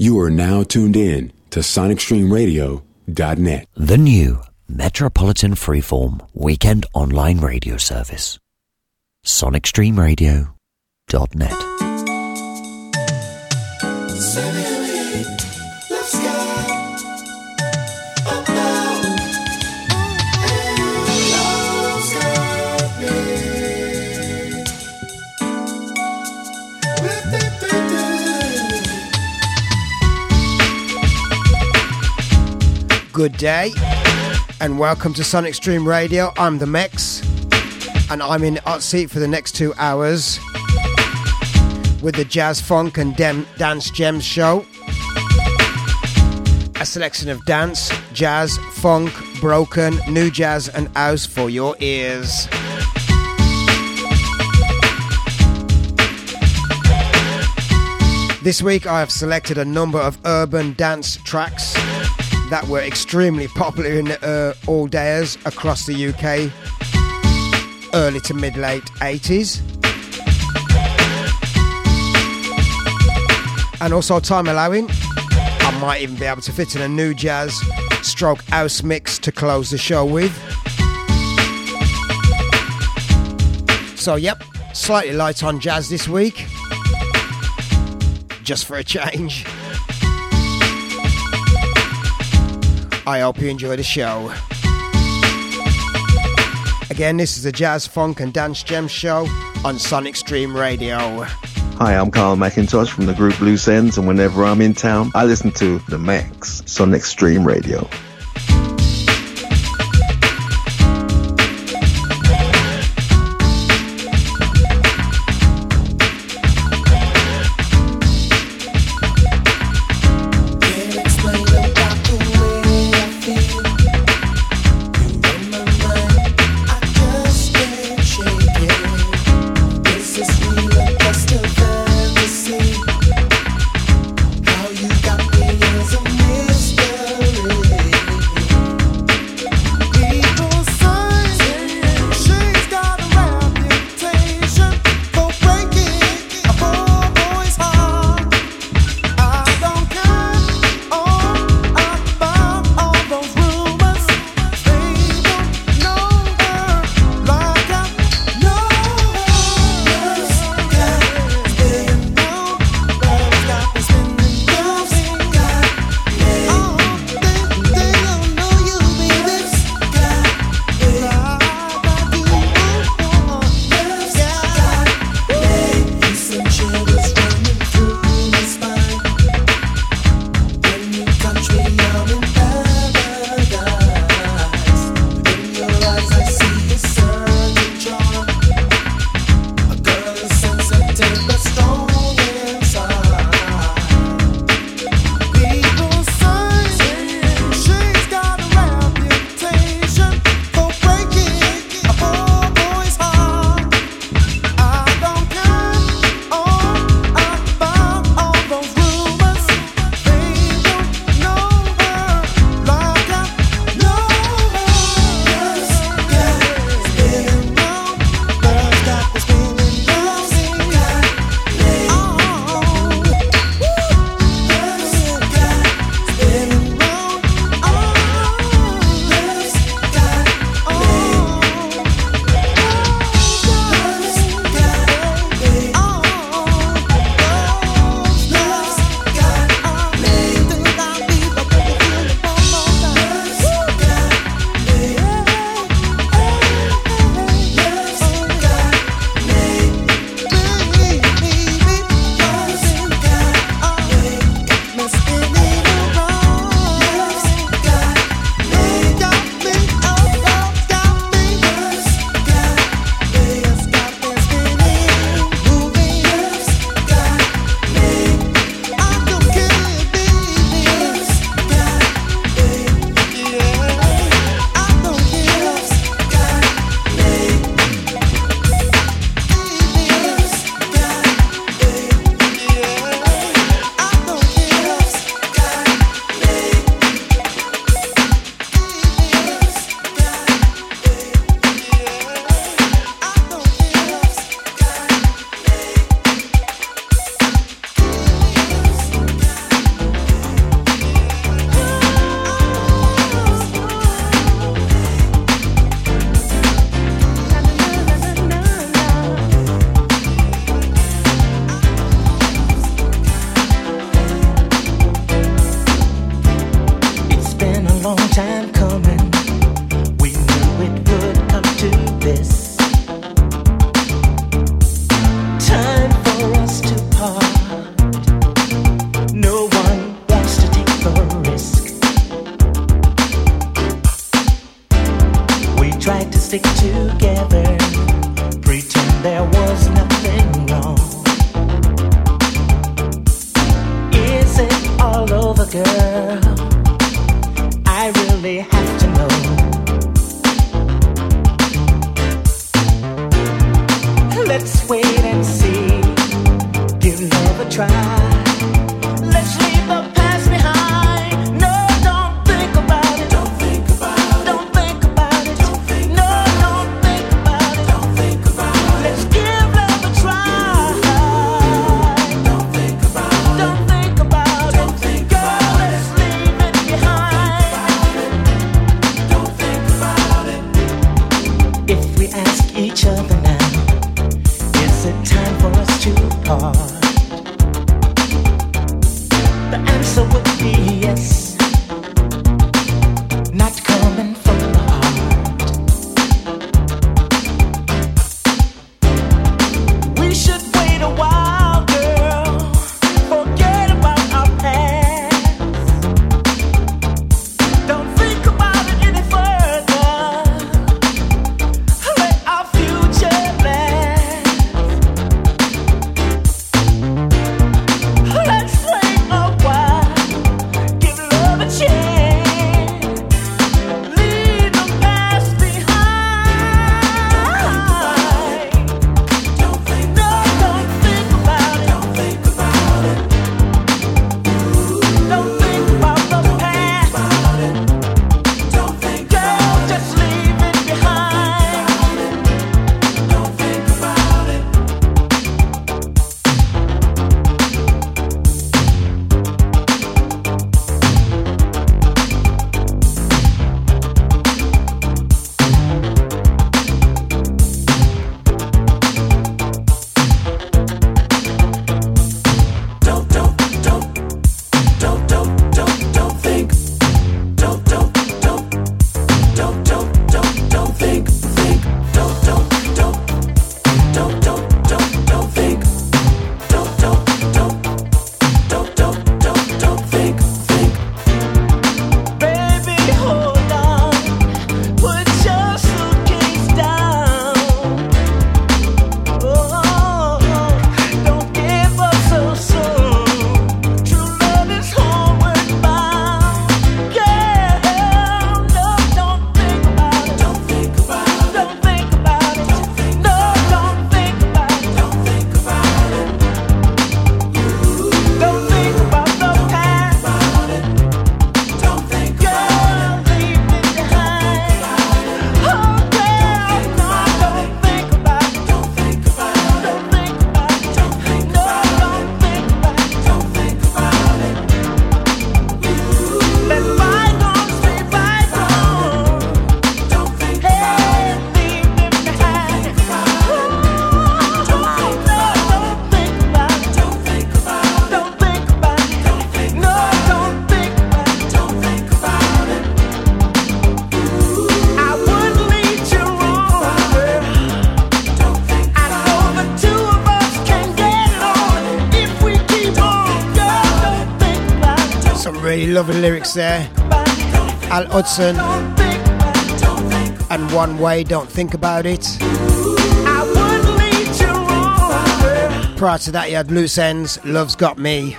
You are now tuned in to SonicStreamRadio.net. The new Metropolitan Freeform Weekend Online Radio Service. SonicStreamRadio.net. Good day, and welcome to Sonic Stream Radio. I'm the Mex, and I'm in hot seat for the next two hours with the Jazz Funk and Dem- Dance Gems show. A selection of dance, jazz, funk, broken, new jazz, and house for your ears. This week I have selected a number of urban dance tracks that were extremely popular in the uh, all days across the UK, early to mid late 80s. And also, time allowing, I might even be able to fit in a new jazz stroke house mix to close the show with. So, yep, slightly light on jazz this week, just for a change. I hope you enjoy the show. Again, this is the Jazz Funk and Dance Gem Show on Sonic Stream Radio. Hi, I'm Carl McIntosh from the group Loose Ends, and whenever I'm in town, I listen to The Max, Sonic Stream Radio. Lovely lyrics there. Al Hudson and One Way, Don't Think About It. Prior to that, you had Loose Ends, Love's Got Me.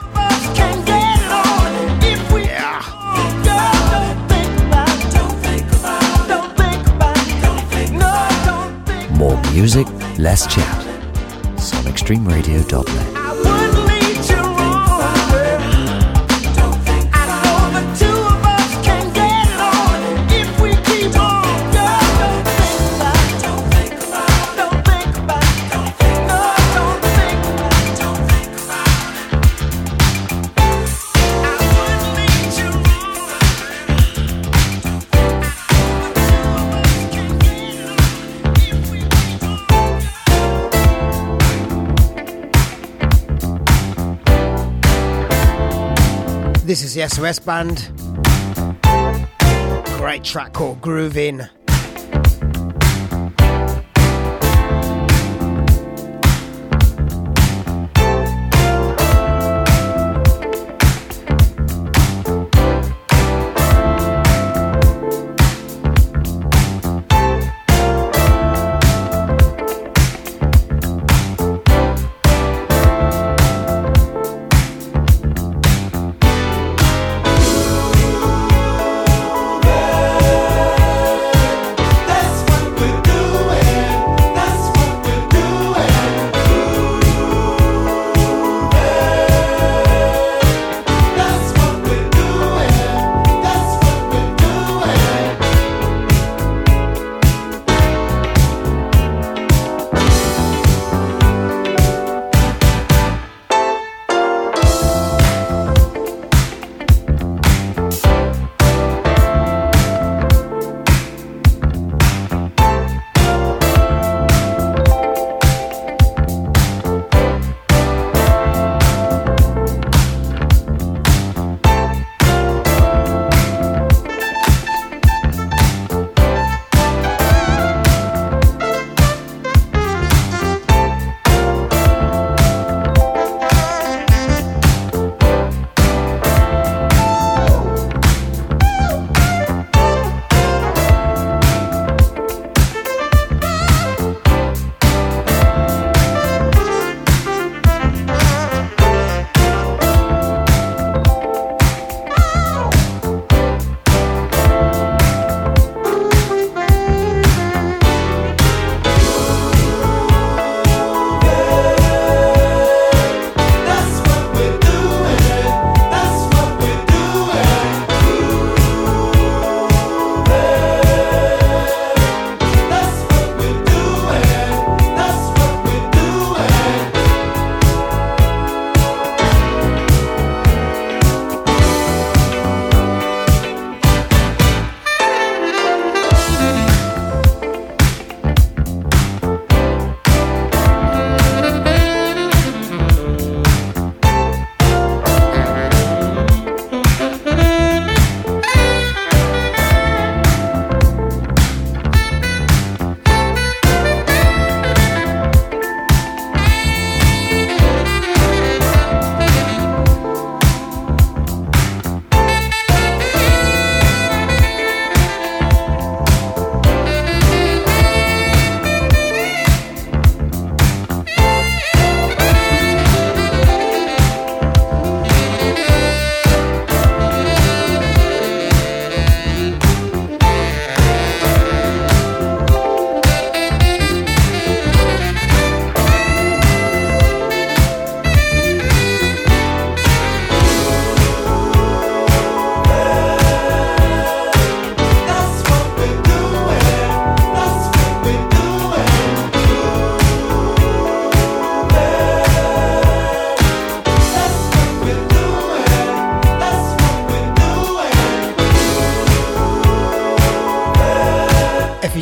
More music, less chat. SonicStreamRadio.net. the SOS Band. Great track called Grooving.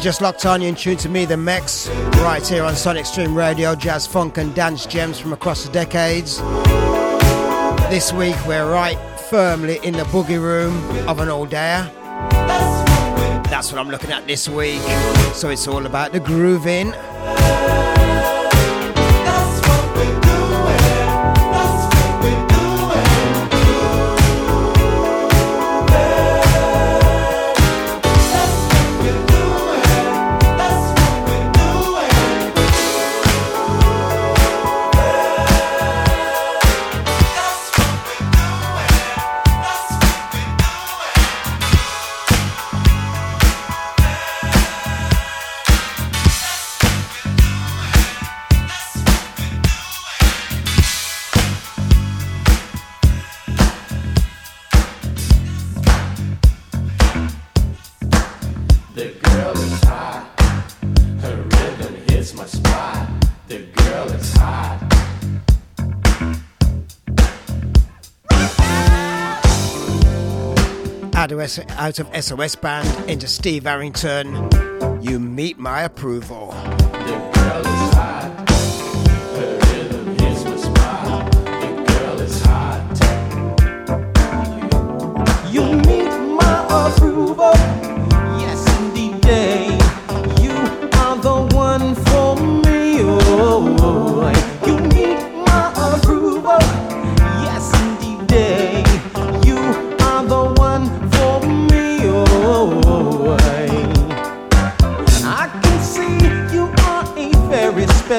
Just locked on, you're in tune to me, the Mex, right here on Sonic Stream Radio, jazz, funk, and dance gems from across the decades. This week, we're right firmly in the boogie room of an old day. That's what I'm looking at this week. So it's all about the grooving. out of SOS Band into Steve Arrington. You meet my approval. You meet my approval. Yes, indeed.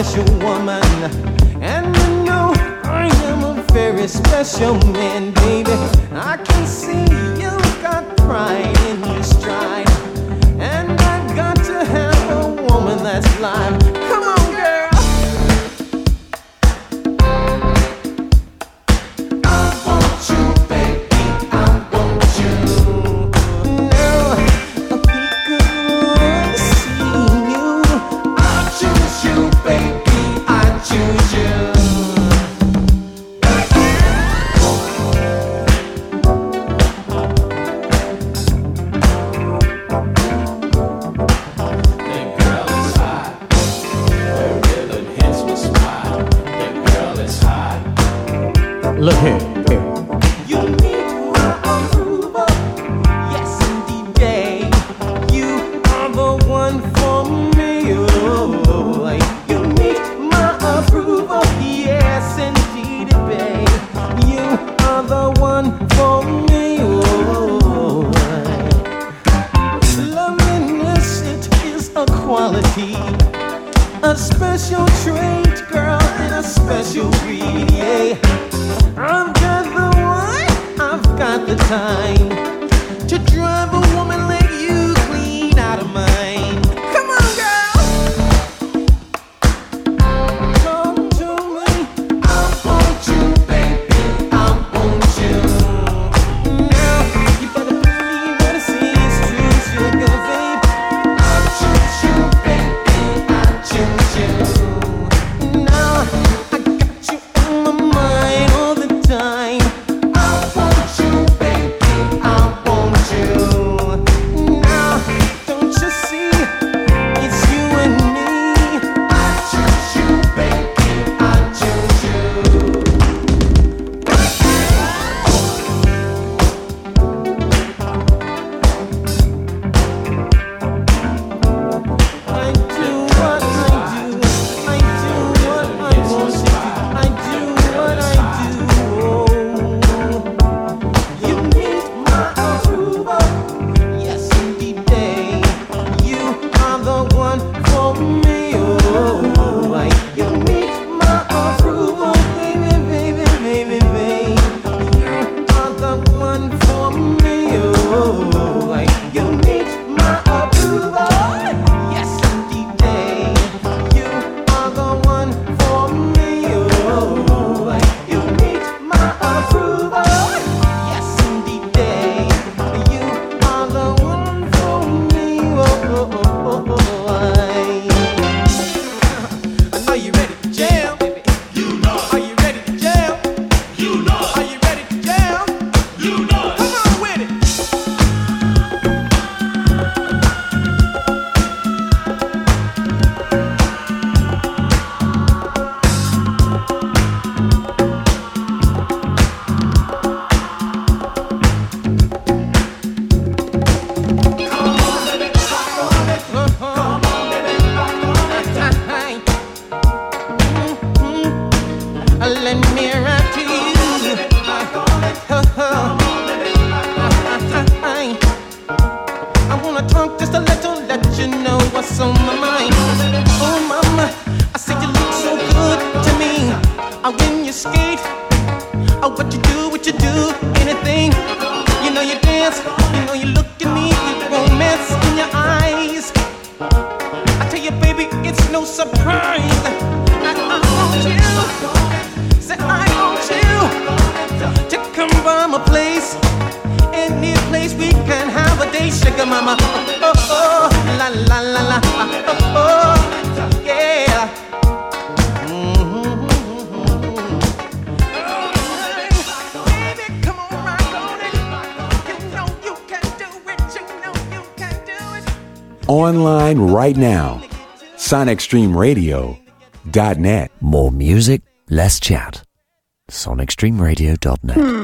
special woman. And you know I am a very special man, baby. I can see you got pride in your stride. And I got to have a woman that's live. Right now. SonicStreamRadio.net. More music, less chat. SonicStreamRadio.net.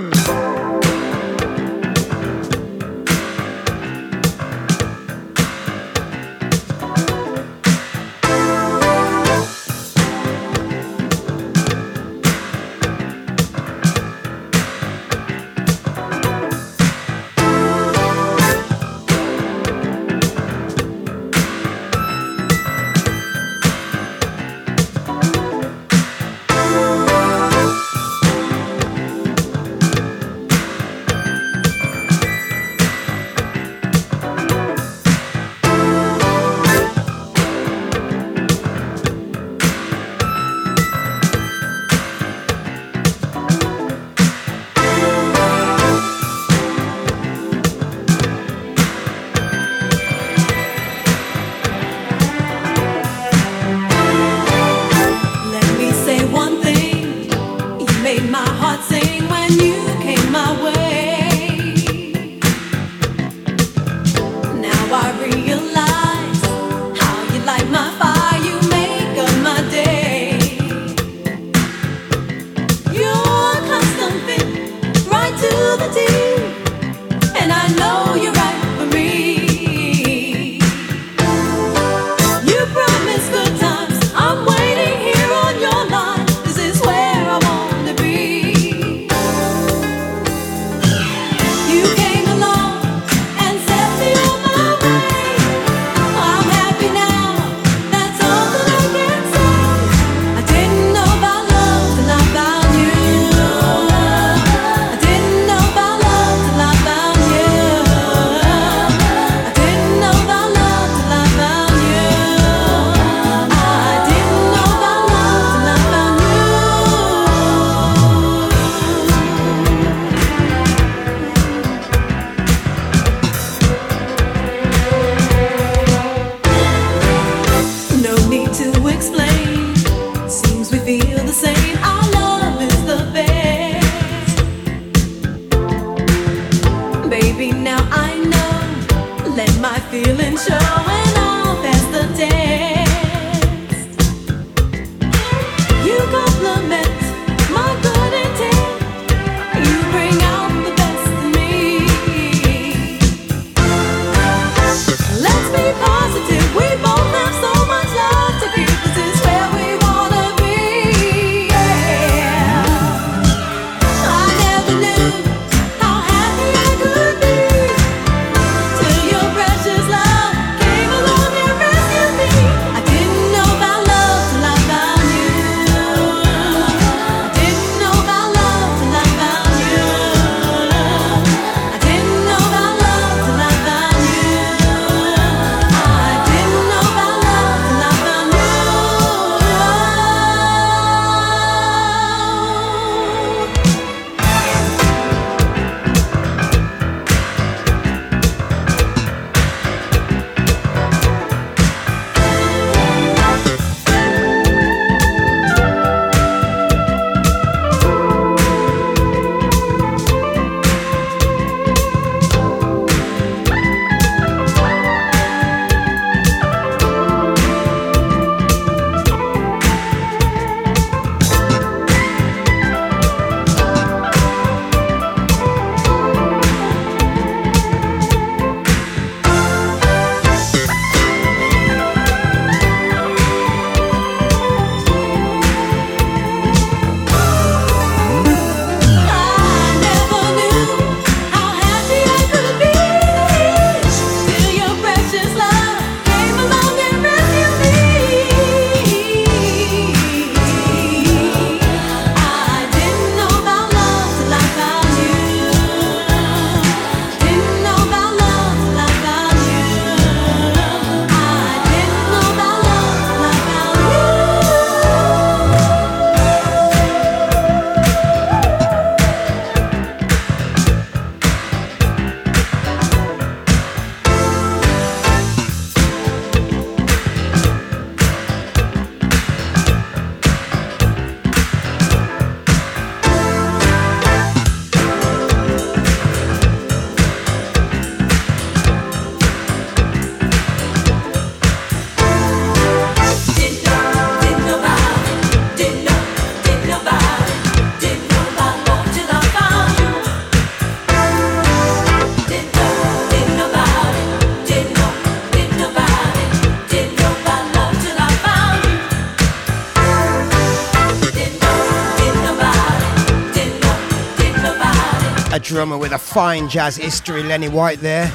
Came drummer with a fine jazz history, Lenny White there.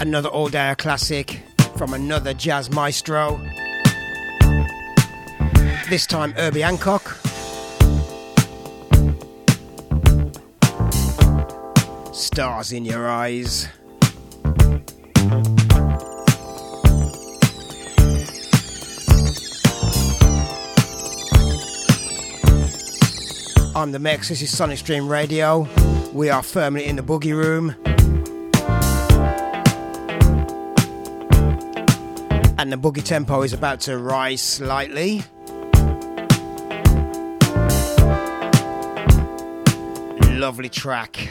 Another old air classic from another jazz maestro. This time, Herbie Hancock. Stars in your eyes. I'm the Mex, this is Sonic Stream Radio. We are firmly in the boogie room. And the boogie tempo is about to rise slightly. Lovely track.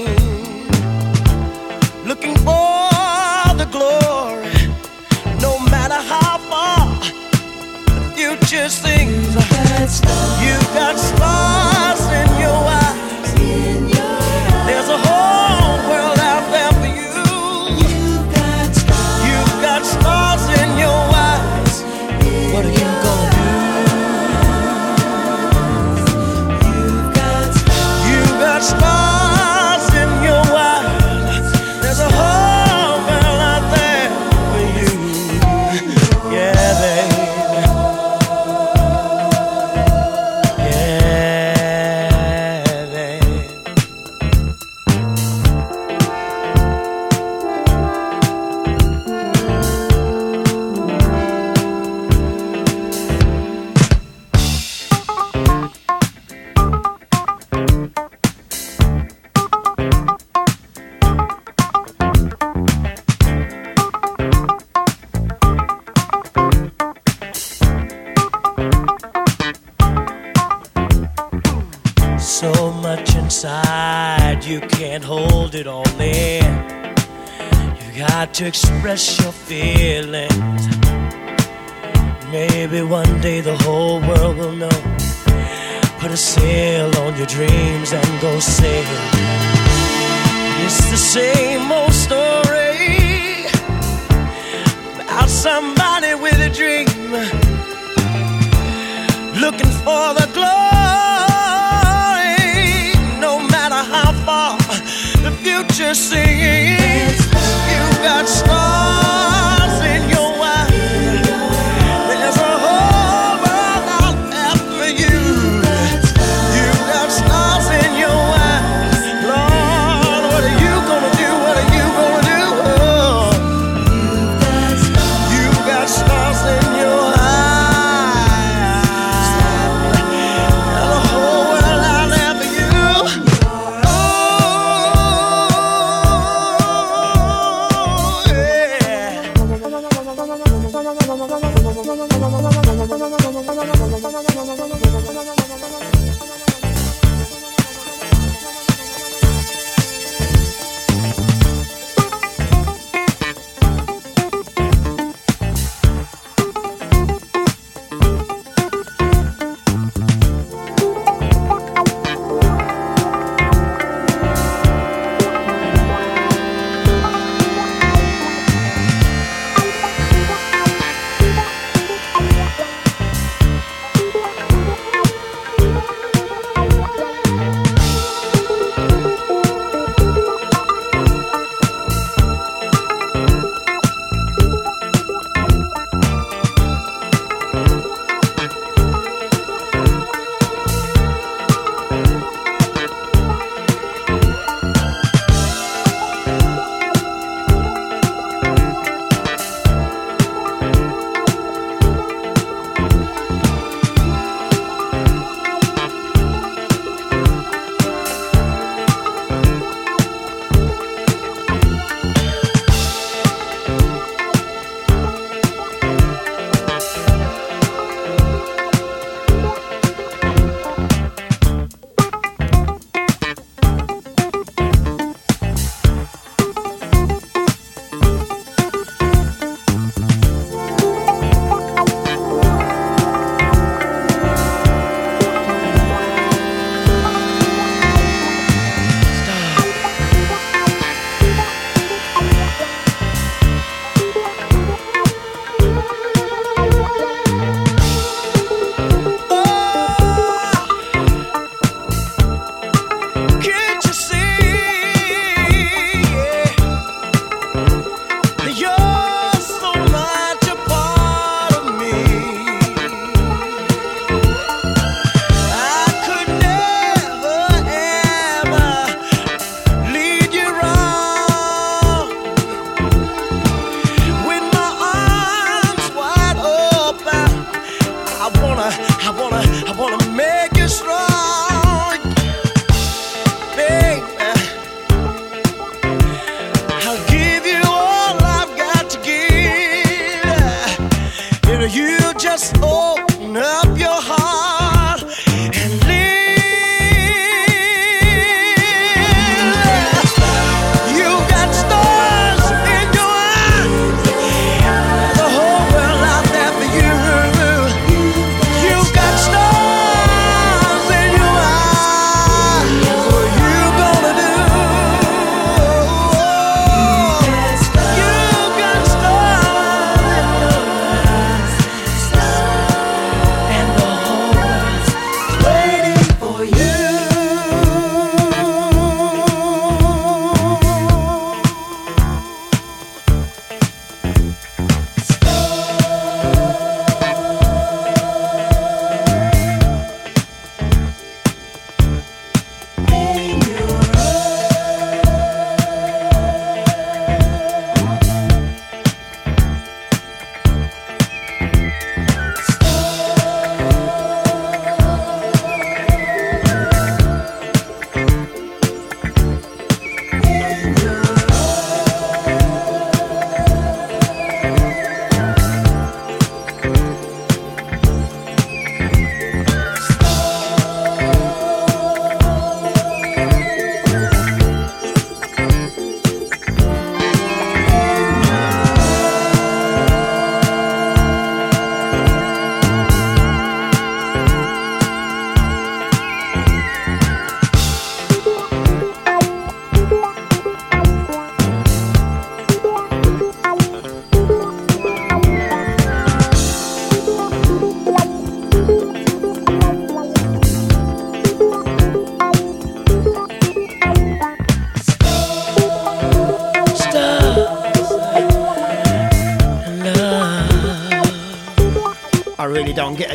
express your feelings. Maybe one day the whole world will know. Put a sail on your dreams and go sailing. It's the same old story about somebody with a dream looking for the glory. No matter how far the future seems, got stars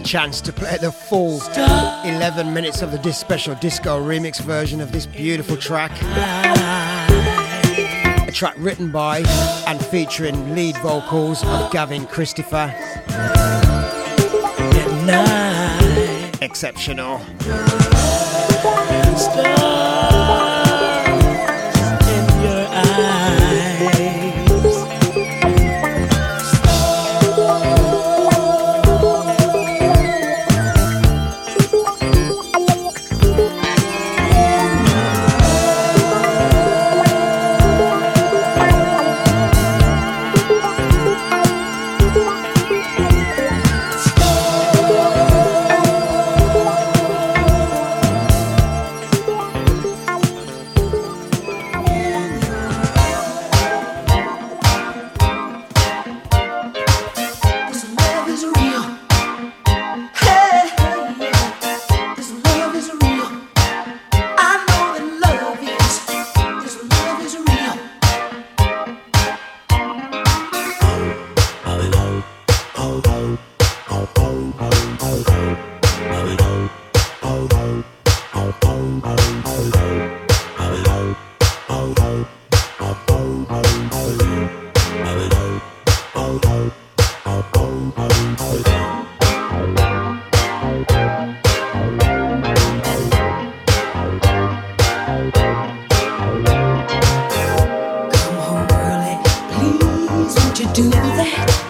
chance to play the full 11 minutes of the special disco remix version of this beautiful track. A track written by and featuring lead vocals of Gavin Christopher. Exceptional. Yeah.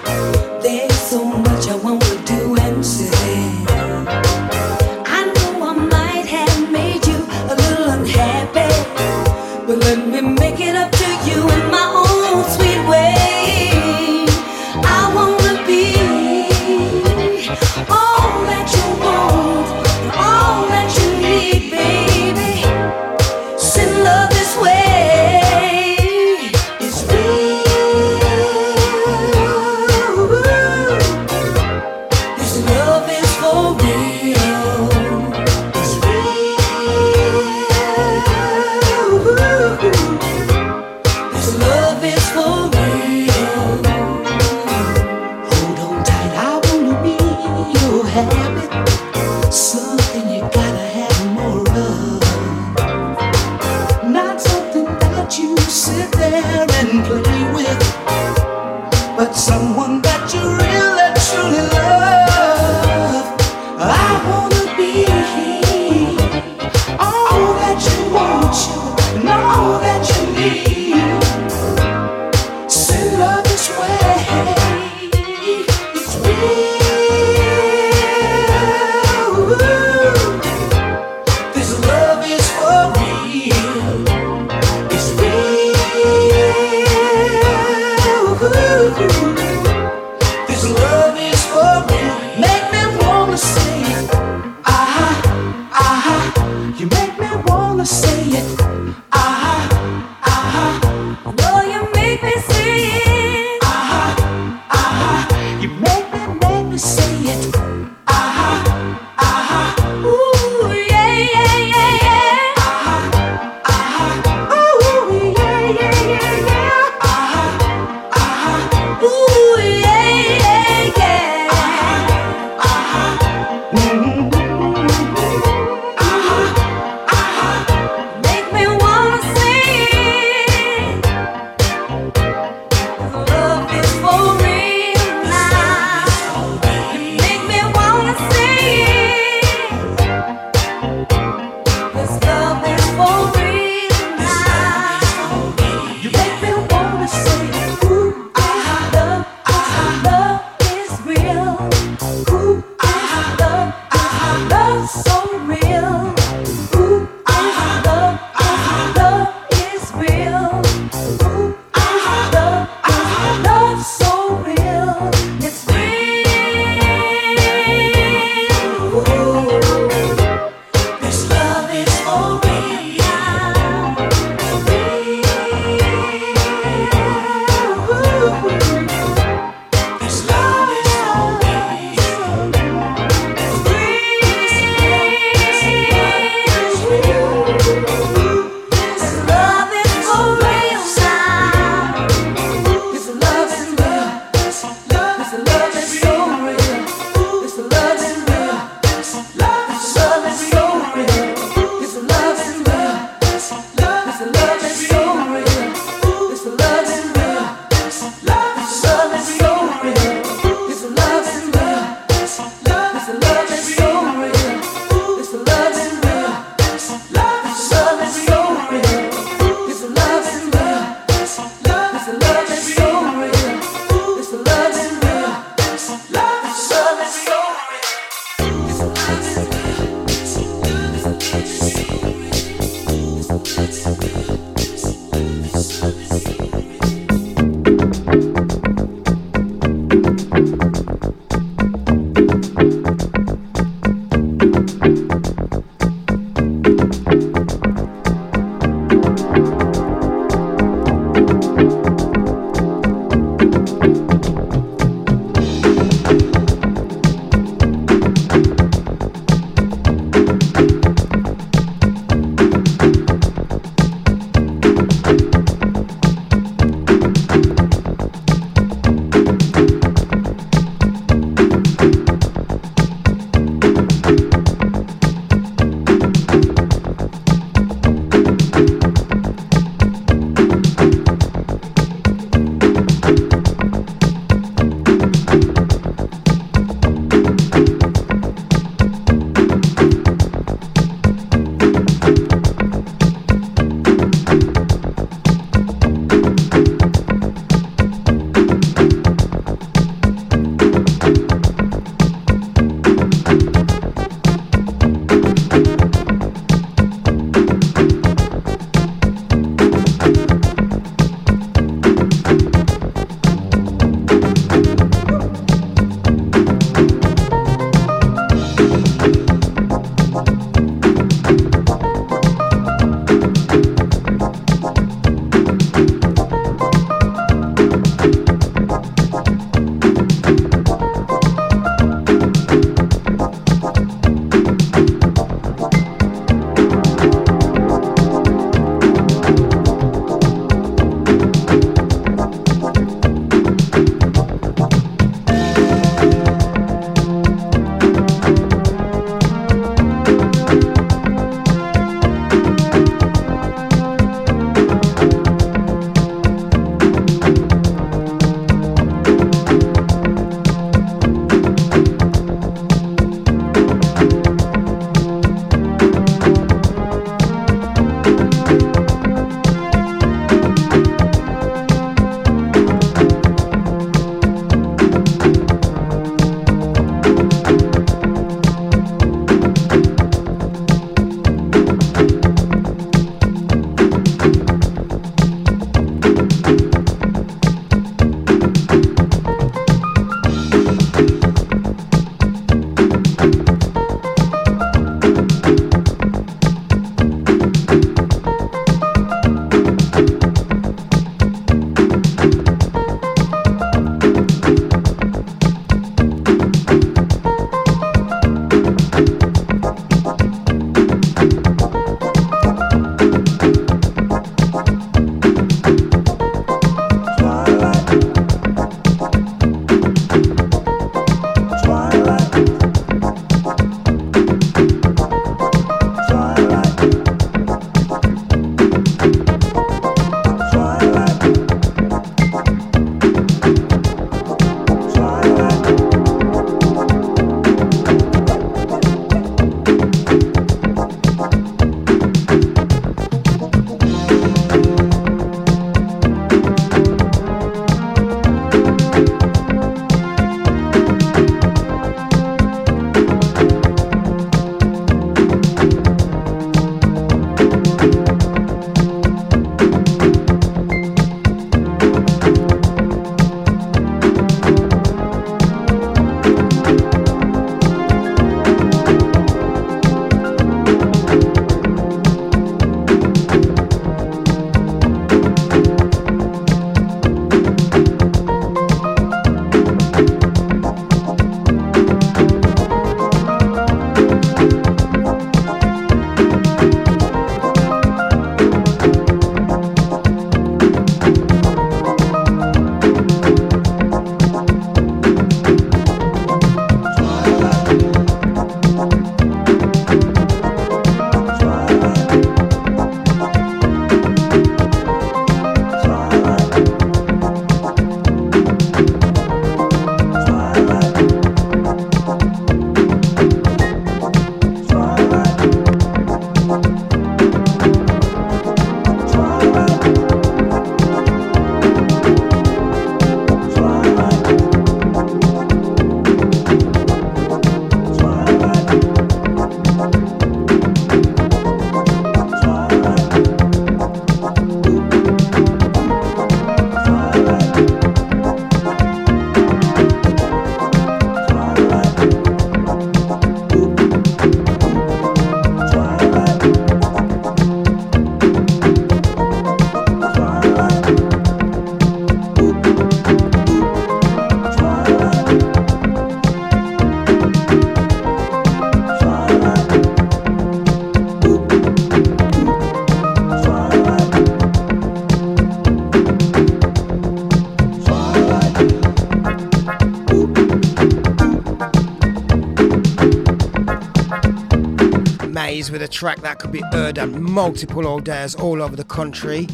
Track that could be heard at multiple all days all over the country.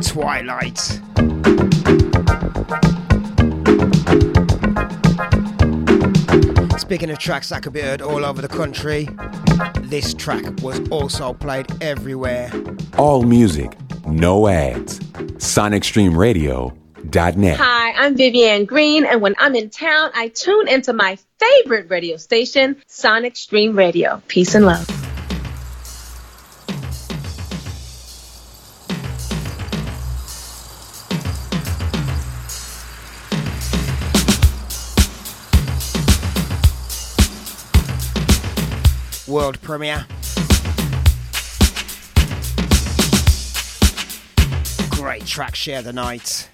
Twilight. Speaking of tracks that could be heard all over the country, this track was also played everywhere. All music, no ads. SonicStreamRadio.net. Hi, I'm Vivian Green, and when I'm in town, I tune into my favorite radio station, Sonic Stream Radio. Peace and love. World premiere. Great track, share the night.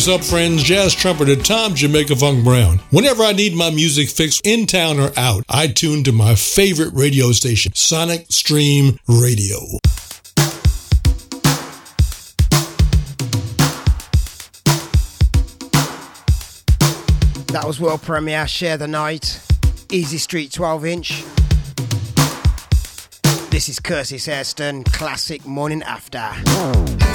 What's up, friends? Jazz trumpeter Tom Jamaica Funk Browne. Whenever I need my music fixed in town or out, I tune to my favorite radio station, Sonic Stream Radio. That was world premiere, Share the Night, Easy Street 12 inch. This is Curtis Hairston, classic Morning After.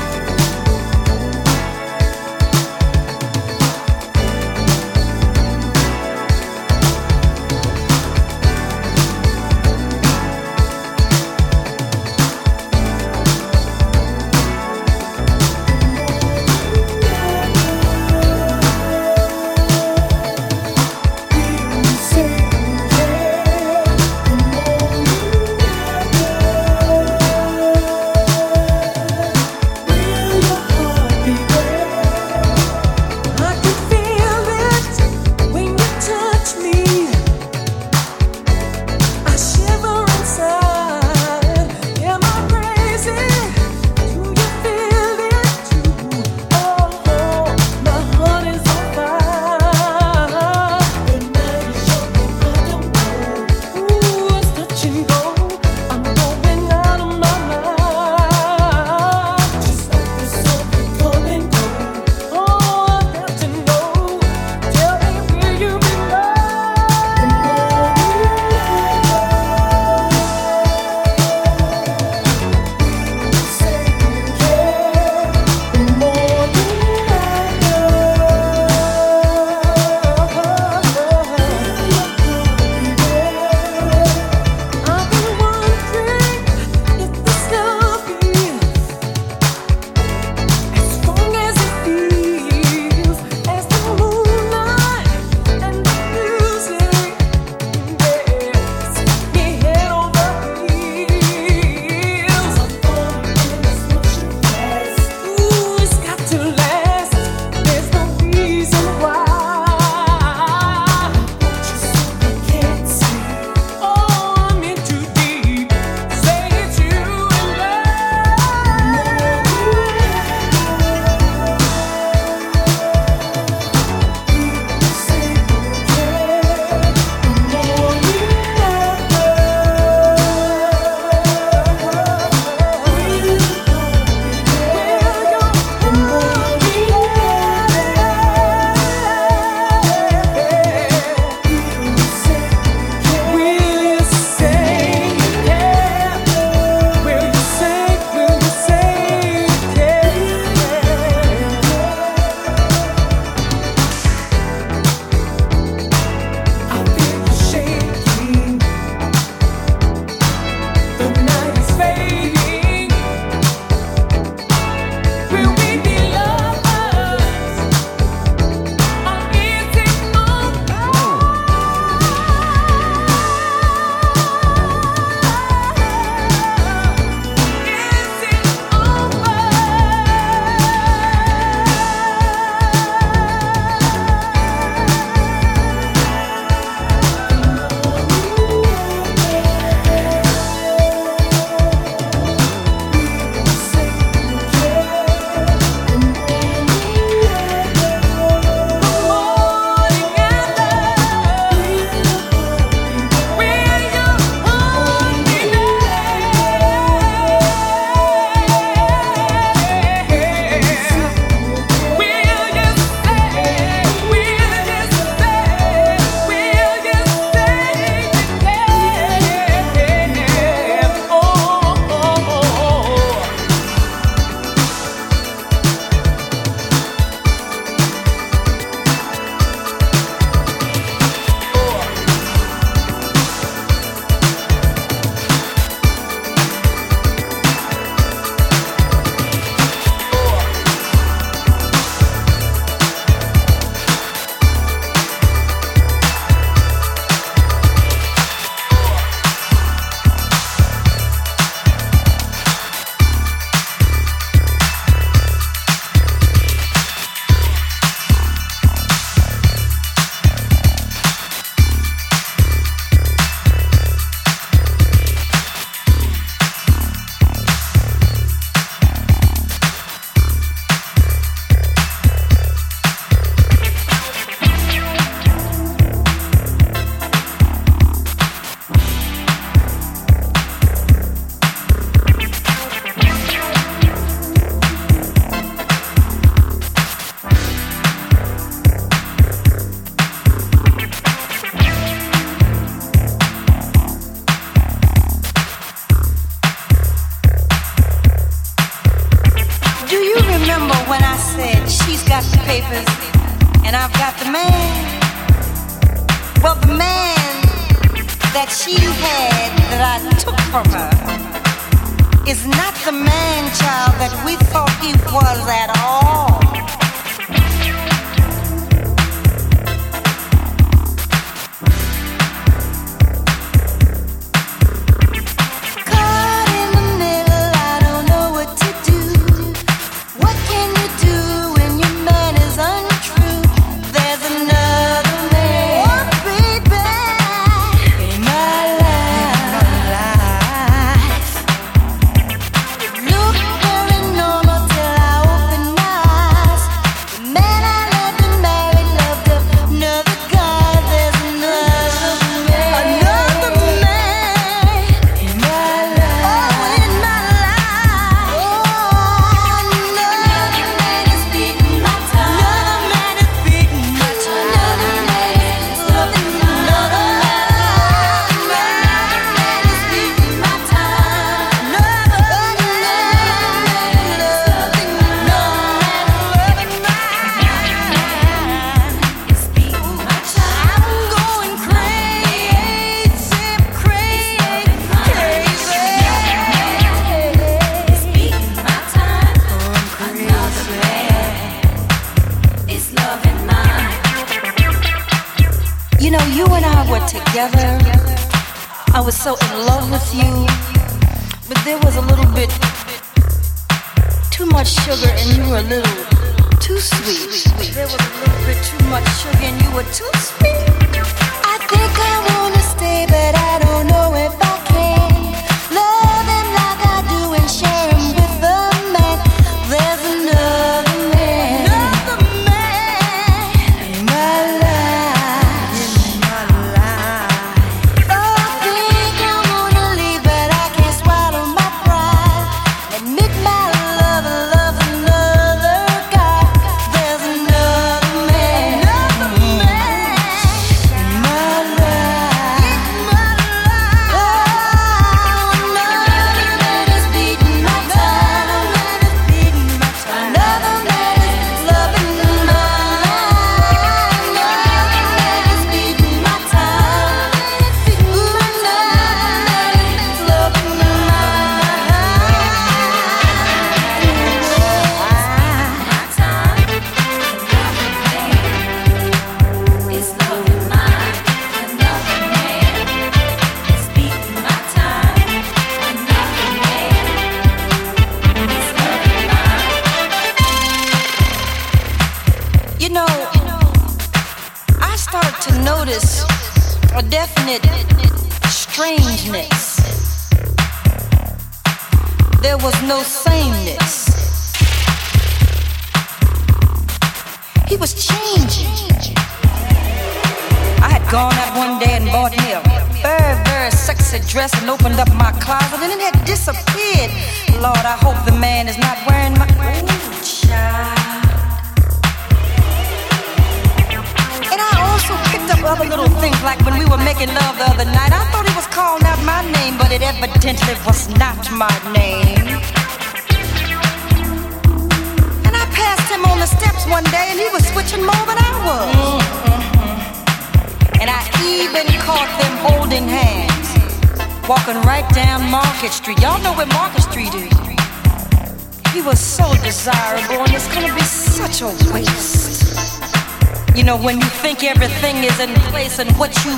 and what you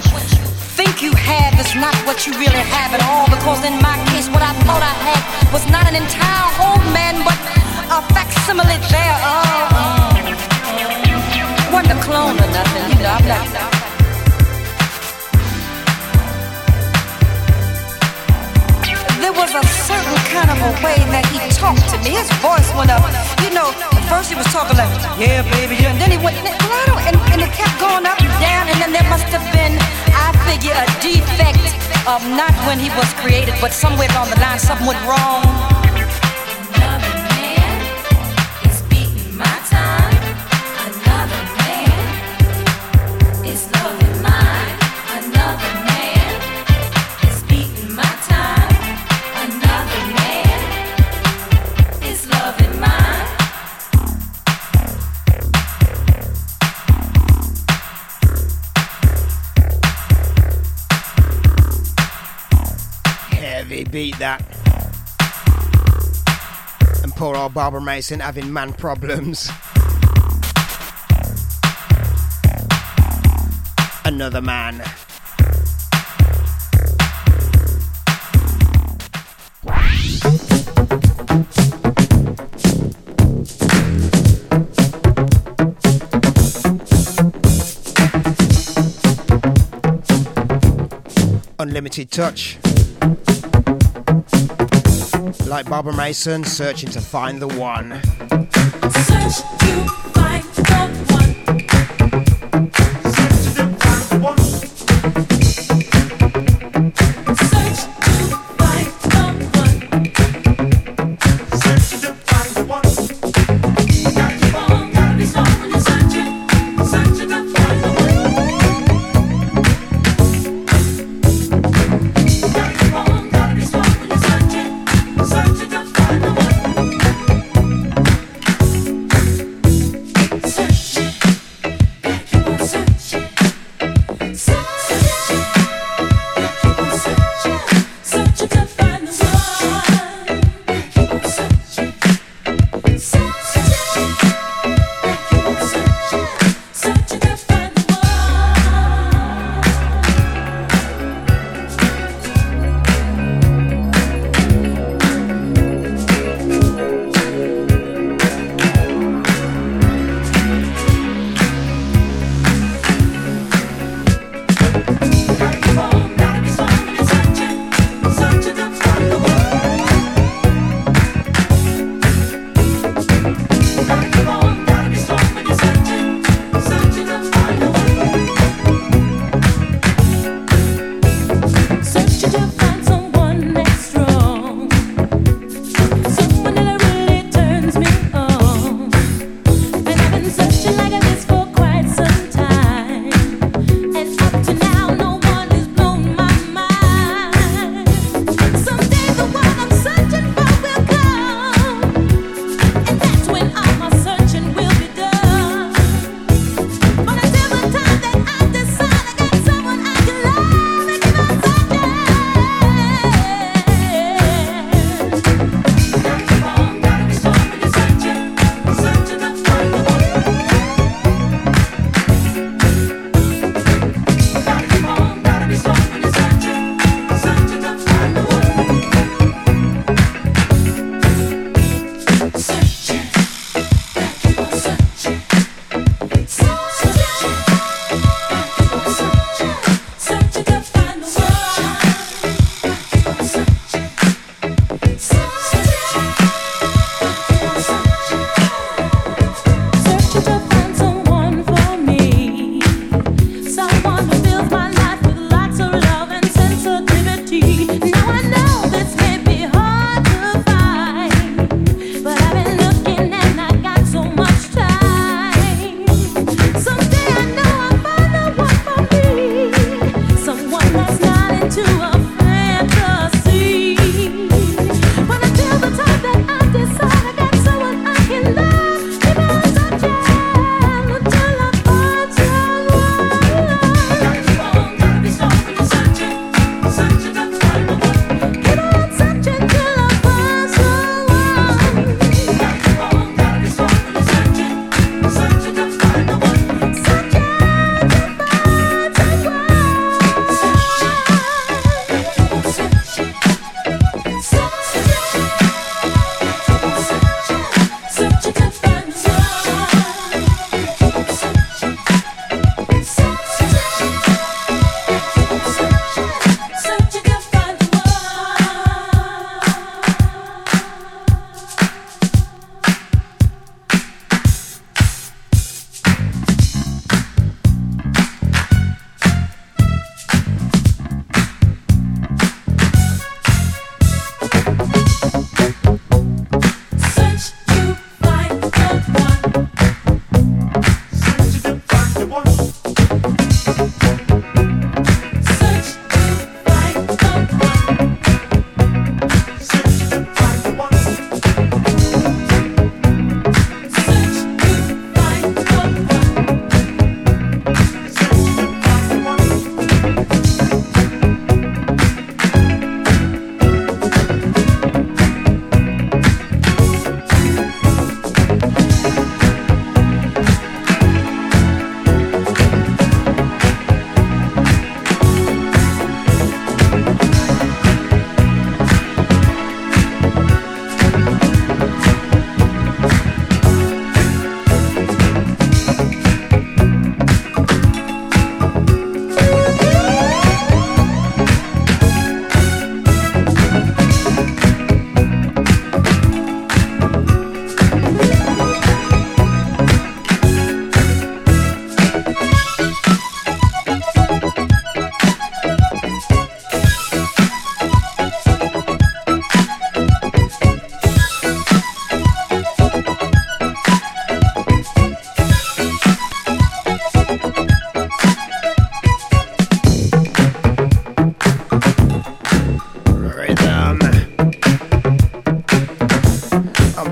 think you have is not what you really have at all. Because in my case, what I thought I had was not an entire whole man, but a facsimile thereof. certain kind of a way that he talked to me. His voice went up. You know, at first he was talking like, yeah, baby, yeah. And then he went, and, and, and it kept going up and down. And then there must have been, I figure, a defect of not when he was created, but somewhere down the line, something went wrong beat that. And poor old Barbara Mason having man problems. Another man. Unlimited touch. Like Barbara Mason, searching to find the one.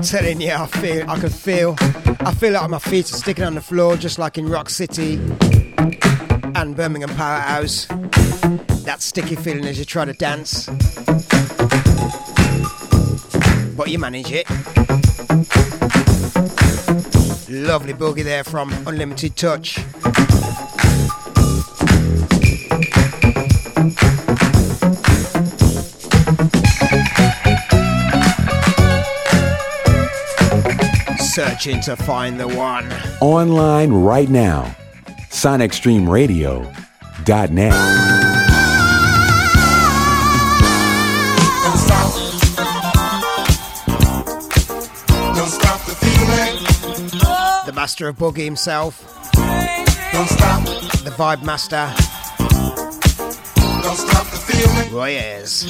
Telling you, I feel, I can feel, I feel like my feet are sticking on the floor, just like in Rock City and Birmingham Powerhouse. That sticky feeling as you try to dance, but you manage it. Lovely boogie there from Unlimited Touch. Searching to find the one. Online right now. SonicStreamRadio.net. Don't stop. Don't stop the feeling. The master of boogie himself. Don't stop. The vibe master. Don't stop the feeling. Roy Ayers.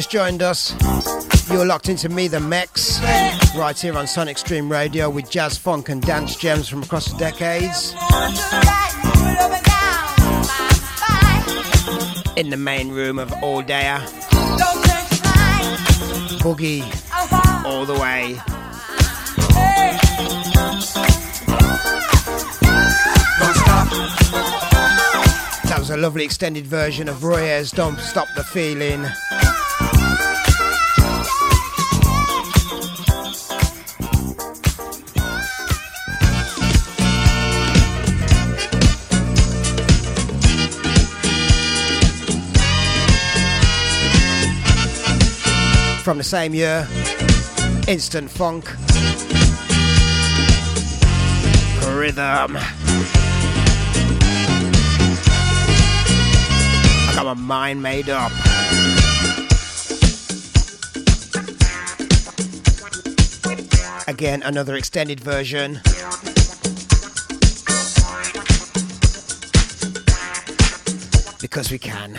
Just joined us, you're locked into me, the Mex, right here on Sonic Stream Radio with jazz, funk, and dance gems from across the decades. In the main room of All Day, Boogie, all the way. That was a lovely extended version of Roy's Don't Stop the Feeling. From the same year, Instant Funk. Rhythm. I got my mind made up. Again, another extended version. Because we can.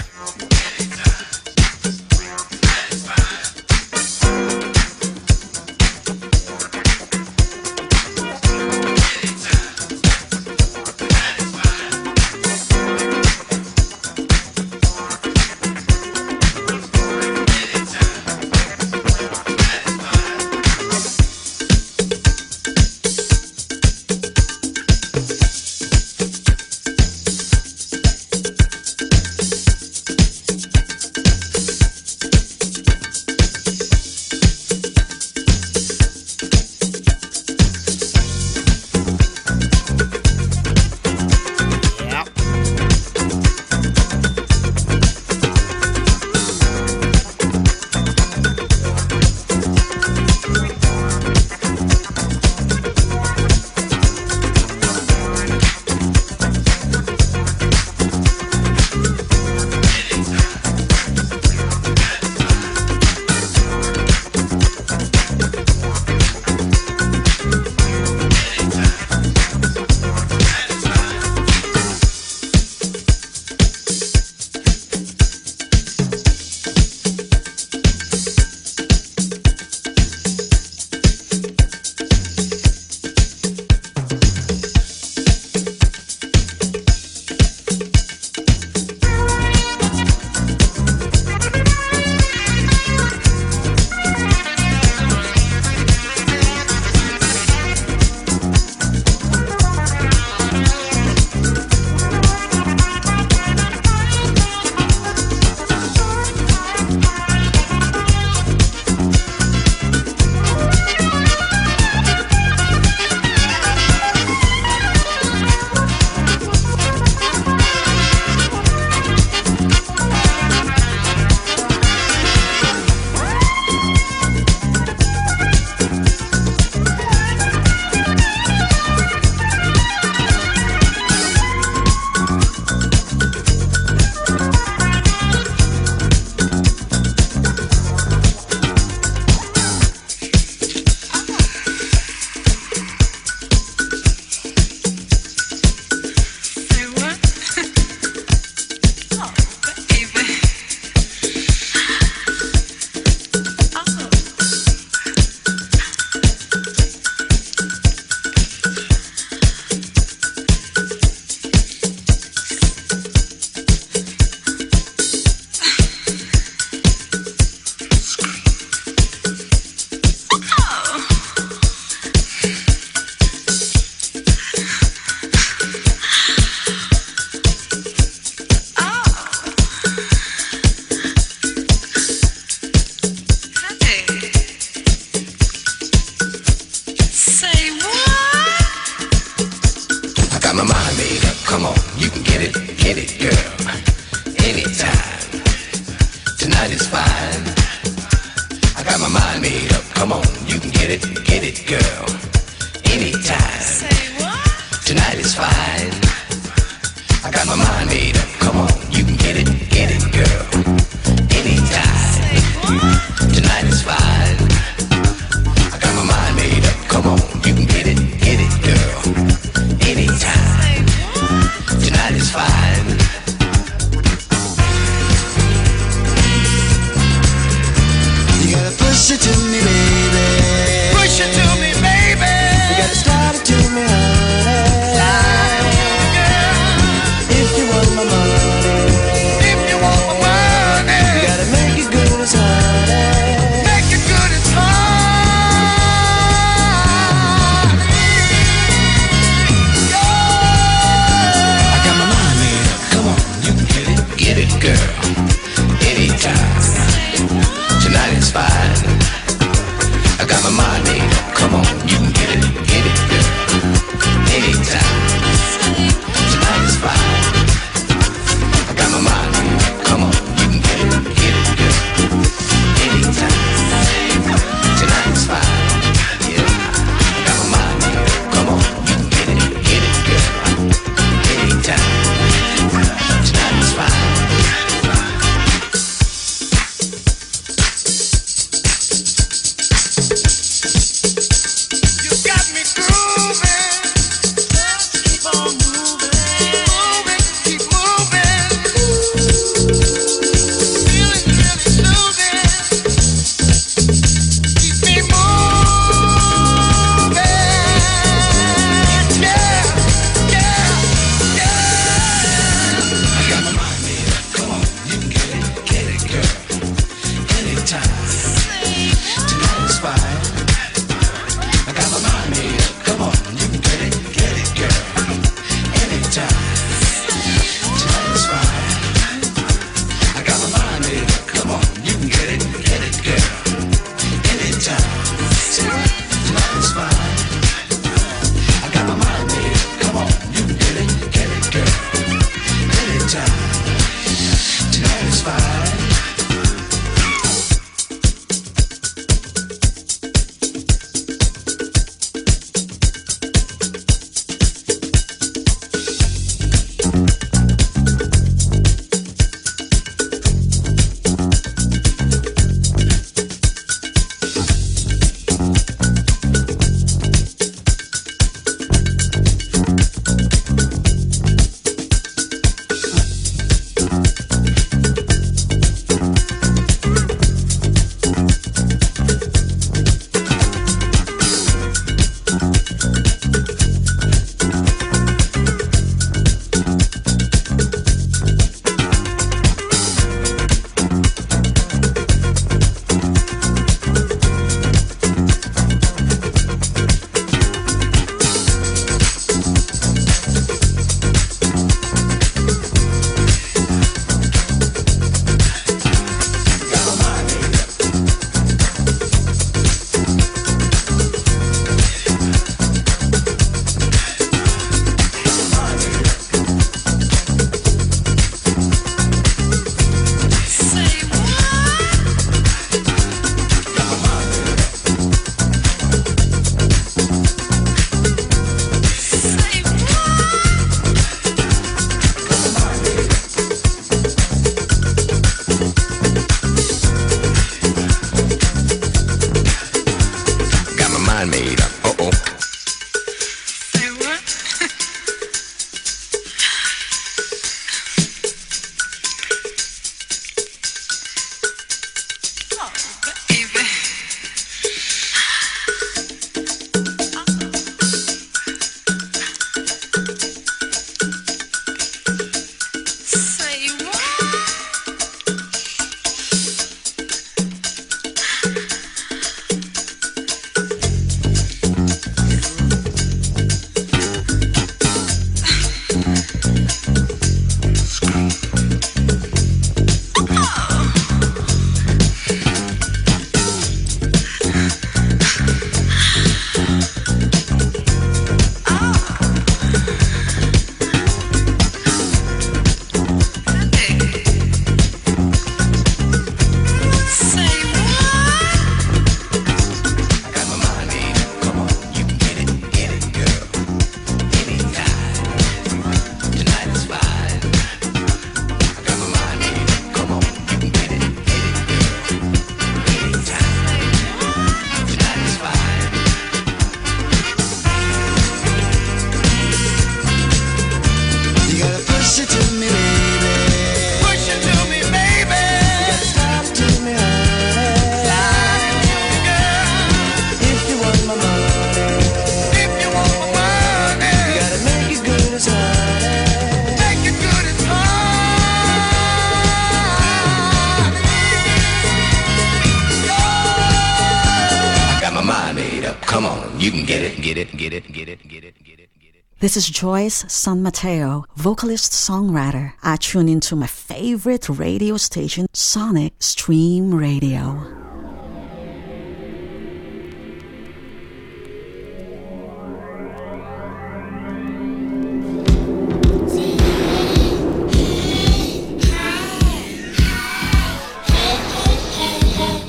This is Joyce San Mateo, vocalist songwriter. I tune into my favorite radio station, Sonic Stream Radio.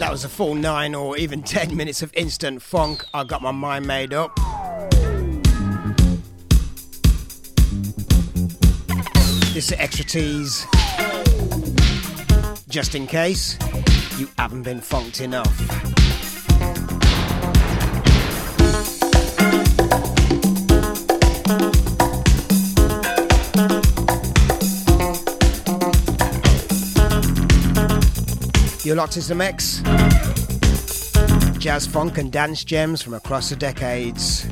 That was a full nine or even ten minutes of instant funk. I got my mind made up. Tease. Just in case you haven't been funked enough. You're locked into the mix. Jazz funk and dance gems from across the decades.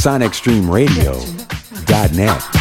SonicStreamRadio.net.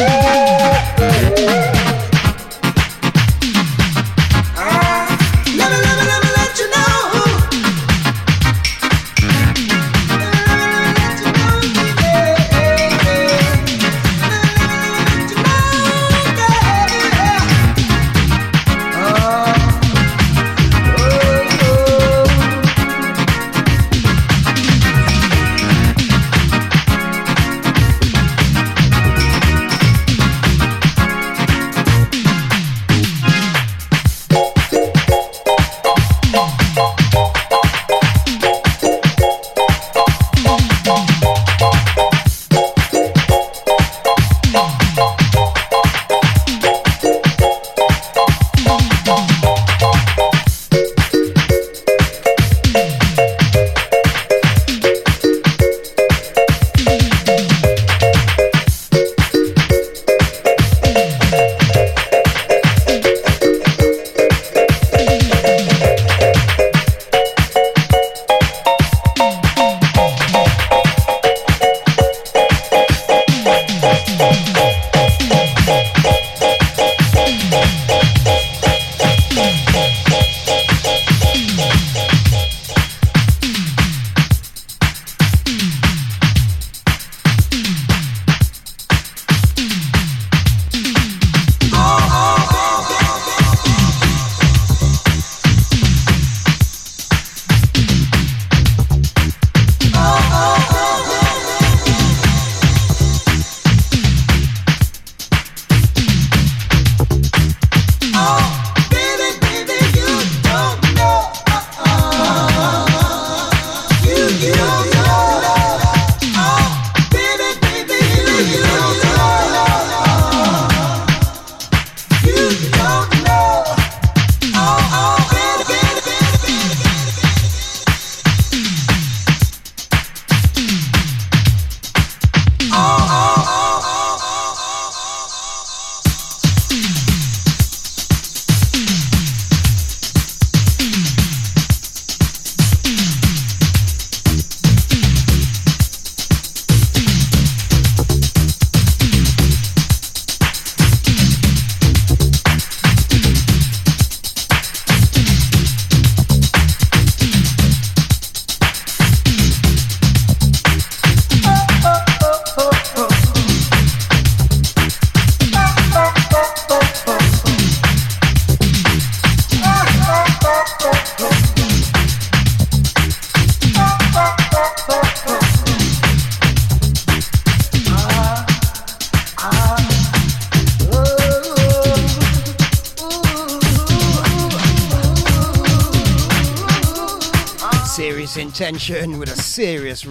Yeah.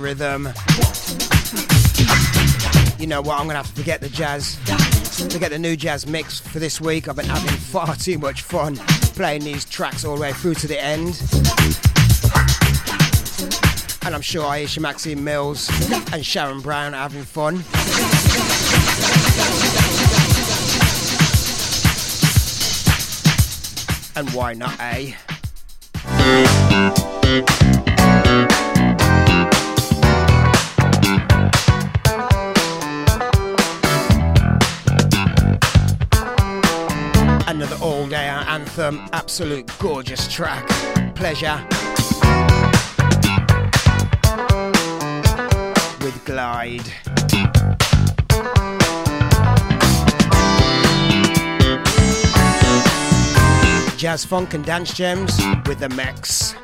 Rhythm. You know what? I'm gonna have to forget the jazz, forget the new jazz mix for this week. I've been having far too much fun playing these tracks all the way through to the end. And I'm sure Aisha Maxine Mills and Sharon Browne are having fun. And why not, eh? Another all day anthem, absolute gorgeous track. Pleasure. With Glide. Jazz funk and dance gems with the Mex.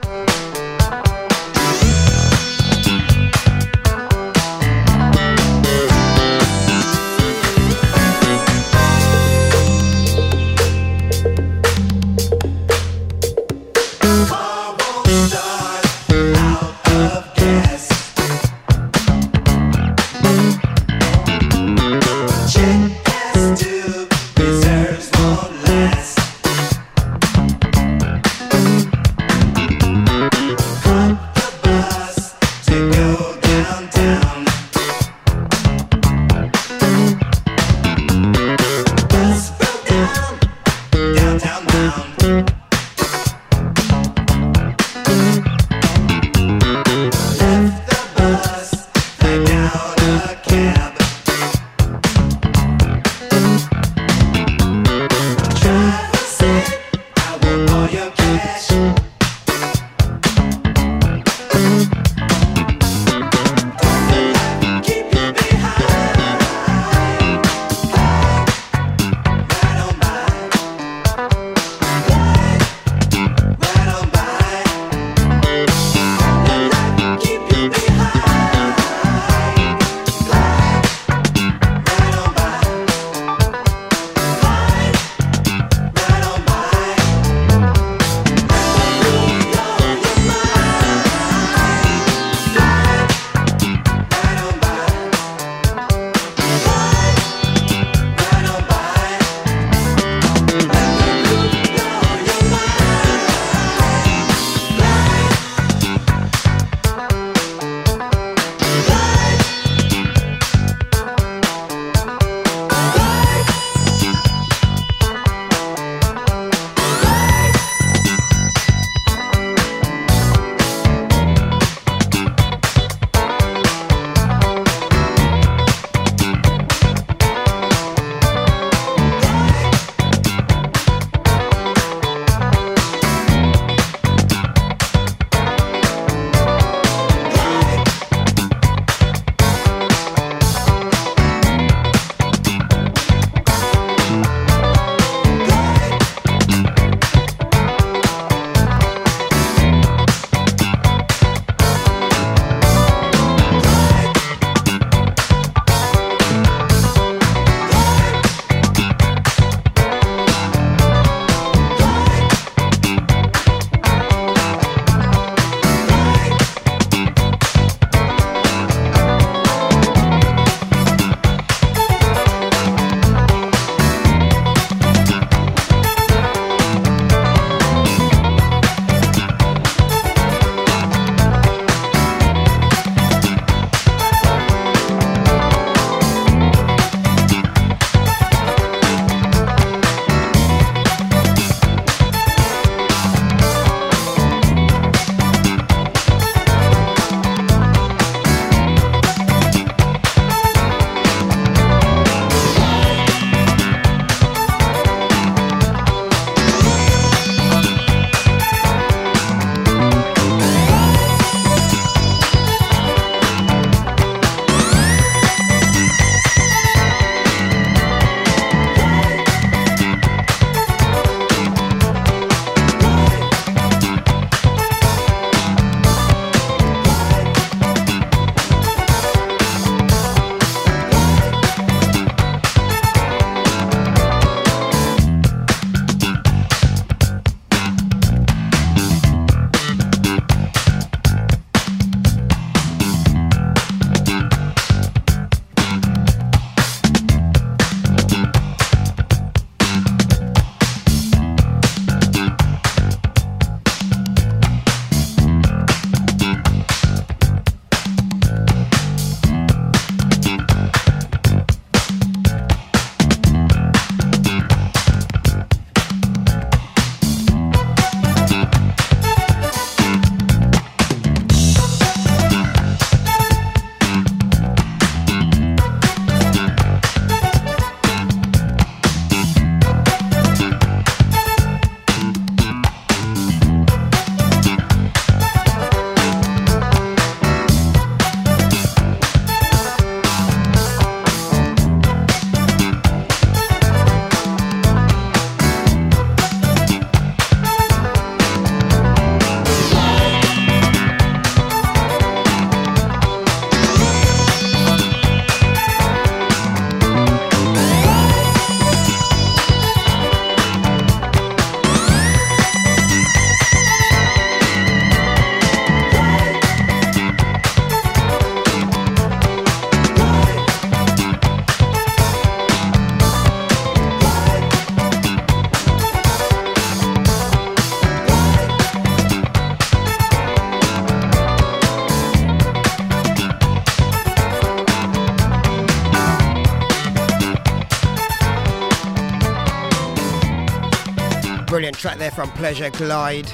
track there from Pleasure Glide.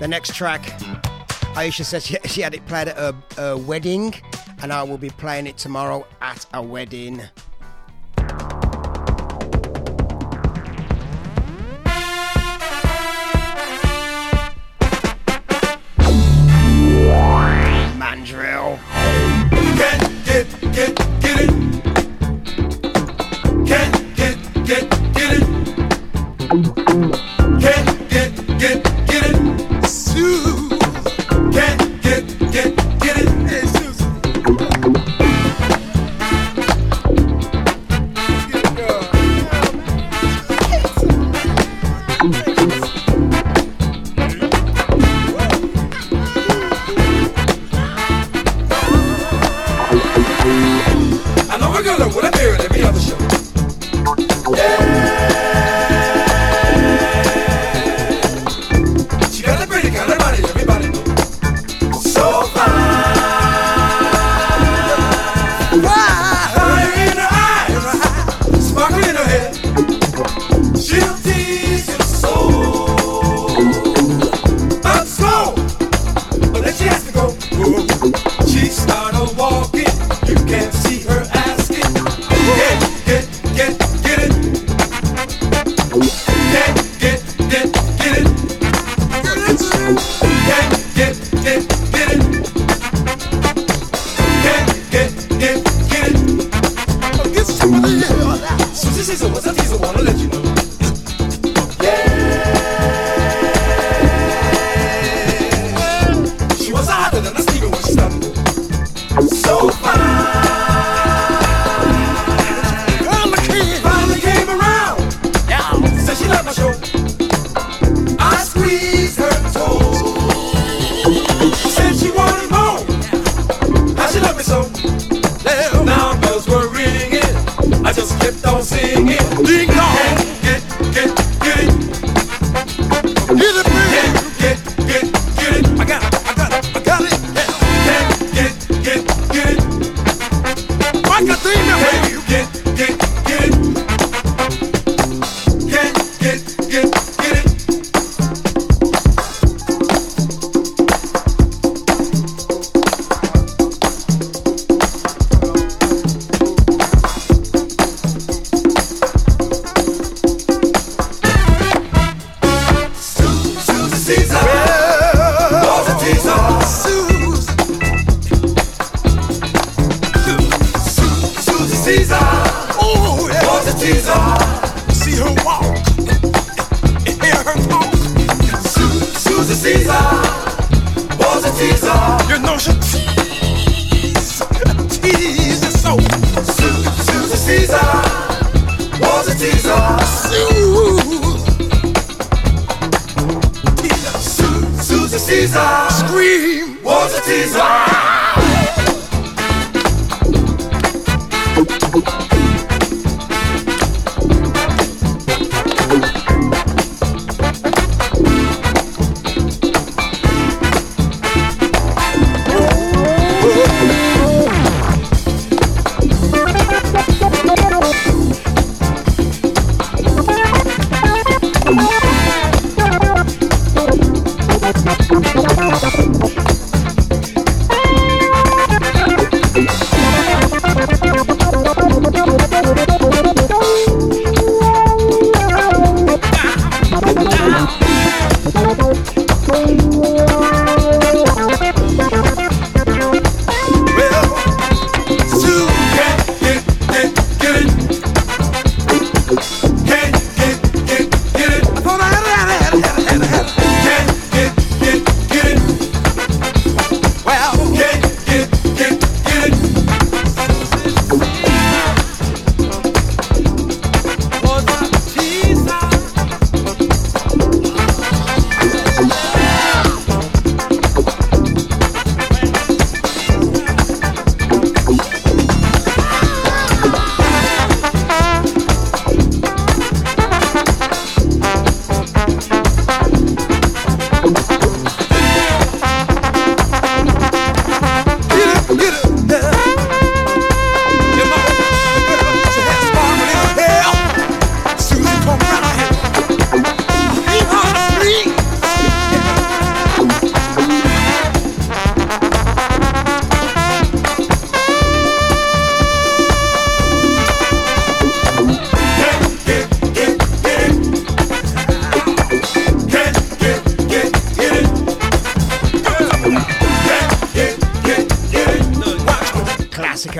The next track, Aisha says she, she had it played at a, a wedding, and I will be playing it tomorrow at a wedding.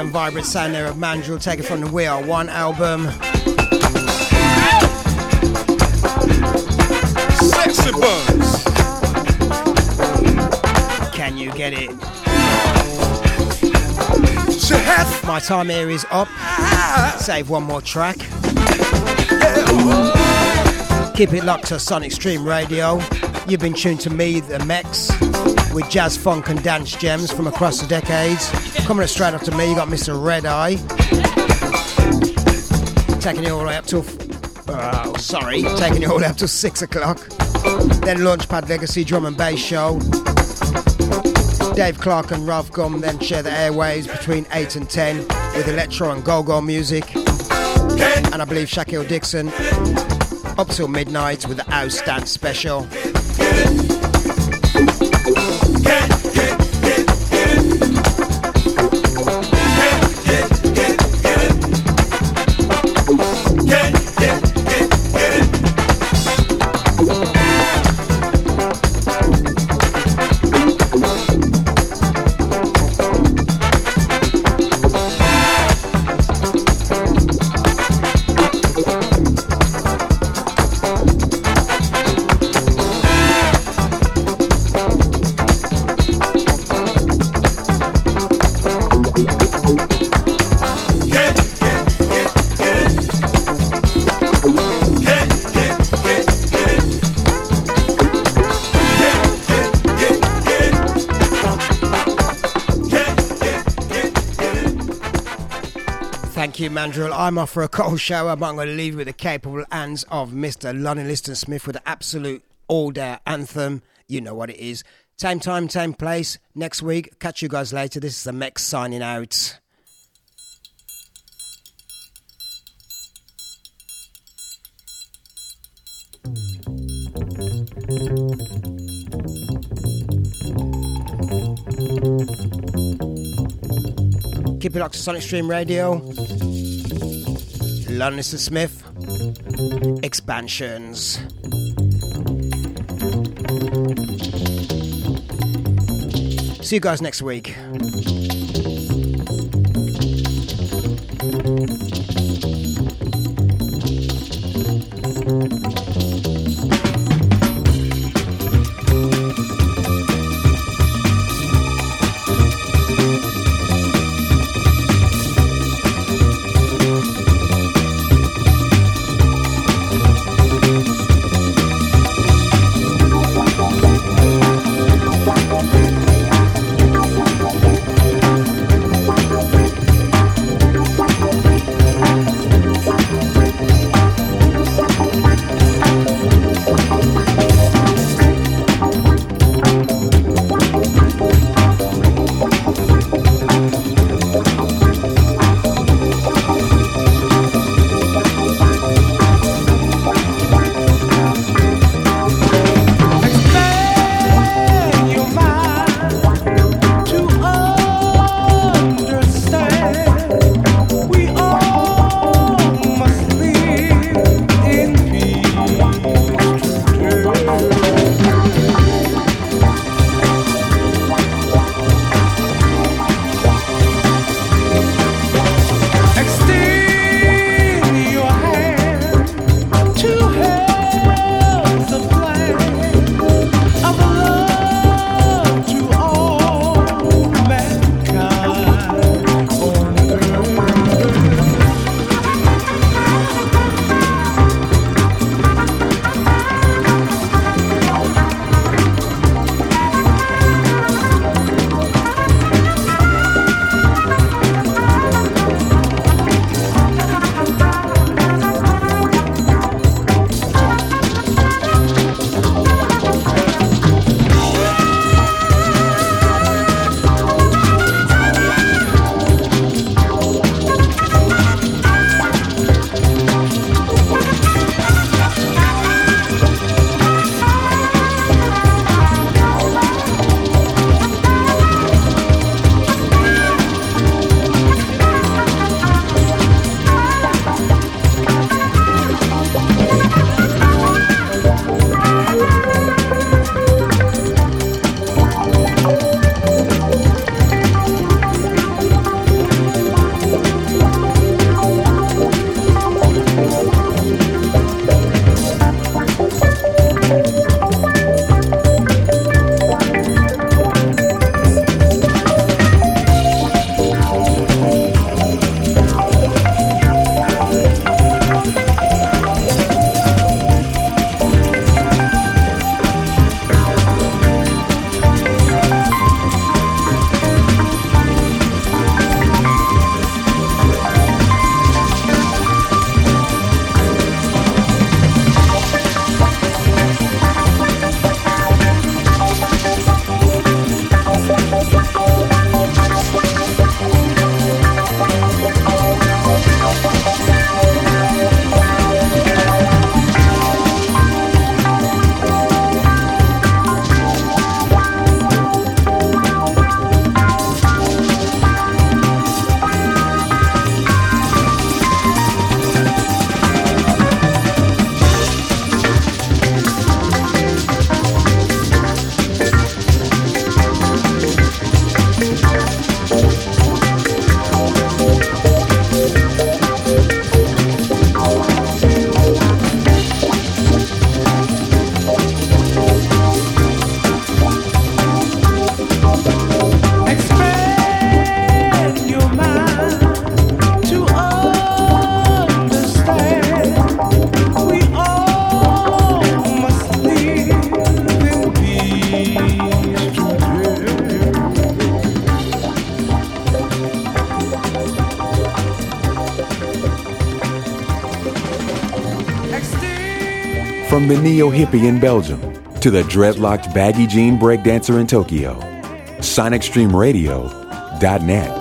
And vibrant sound there of Mandrill, taken from the We Are One album. Sexy Buzz. Can you get it? My time here is up. Save one more track. Keep it locked to Sonic Stream Radio. You've been tuned to me, the Mex, with jazz, funk, and dance gems from across the decades. Coming straight up to me, you got Mr. Red Eye. Taking you all the way up till. Oh, sorry. Taking it all the way up till 6 o'clock. Then Launchpad Legacy Drum and Bass Show. Dave Clark and Ralph Gum then share the airways between 8 and 10 with electro and go-go music. And I believe Shaquille Dixon up till midnight with the House Dance Special. You, Mandrill. I'm off for a cold shower, but I'm going to leave you with the capable hands of Mr. Lonnie Liston Smith with the absolute all day anthem. You know what it is. Same time, same place. Next week. Catch you guys later. This is the Mex signing out. Keep it locked to Sonic Stream Radio. Liston Smith. Expansions. See you guys next week. From the neo hippie in Belgium to the dreadlocked baggy jean breakdancer in Tokyo. SonicStreamRadio.net.